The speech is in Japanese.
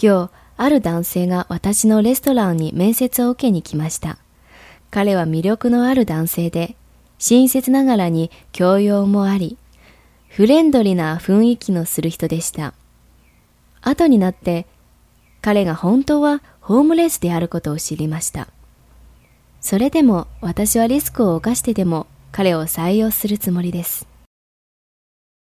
今日、ある男性が私のレストランに面接を受けに来ました。彼は魅力のある男性で、親切ながらに教養もあり、フレンドリーな雰囲気のする人でした。後になって彼が本当はホームレスであることを知りました。それでも私はリスクを冒してでも彼を採用するつもりです。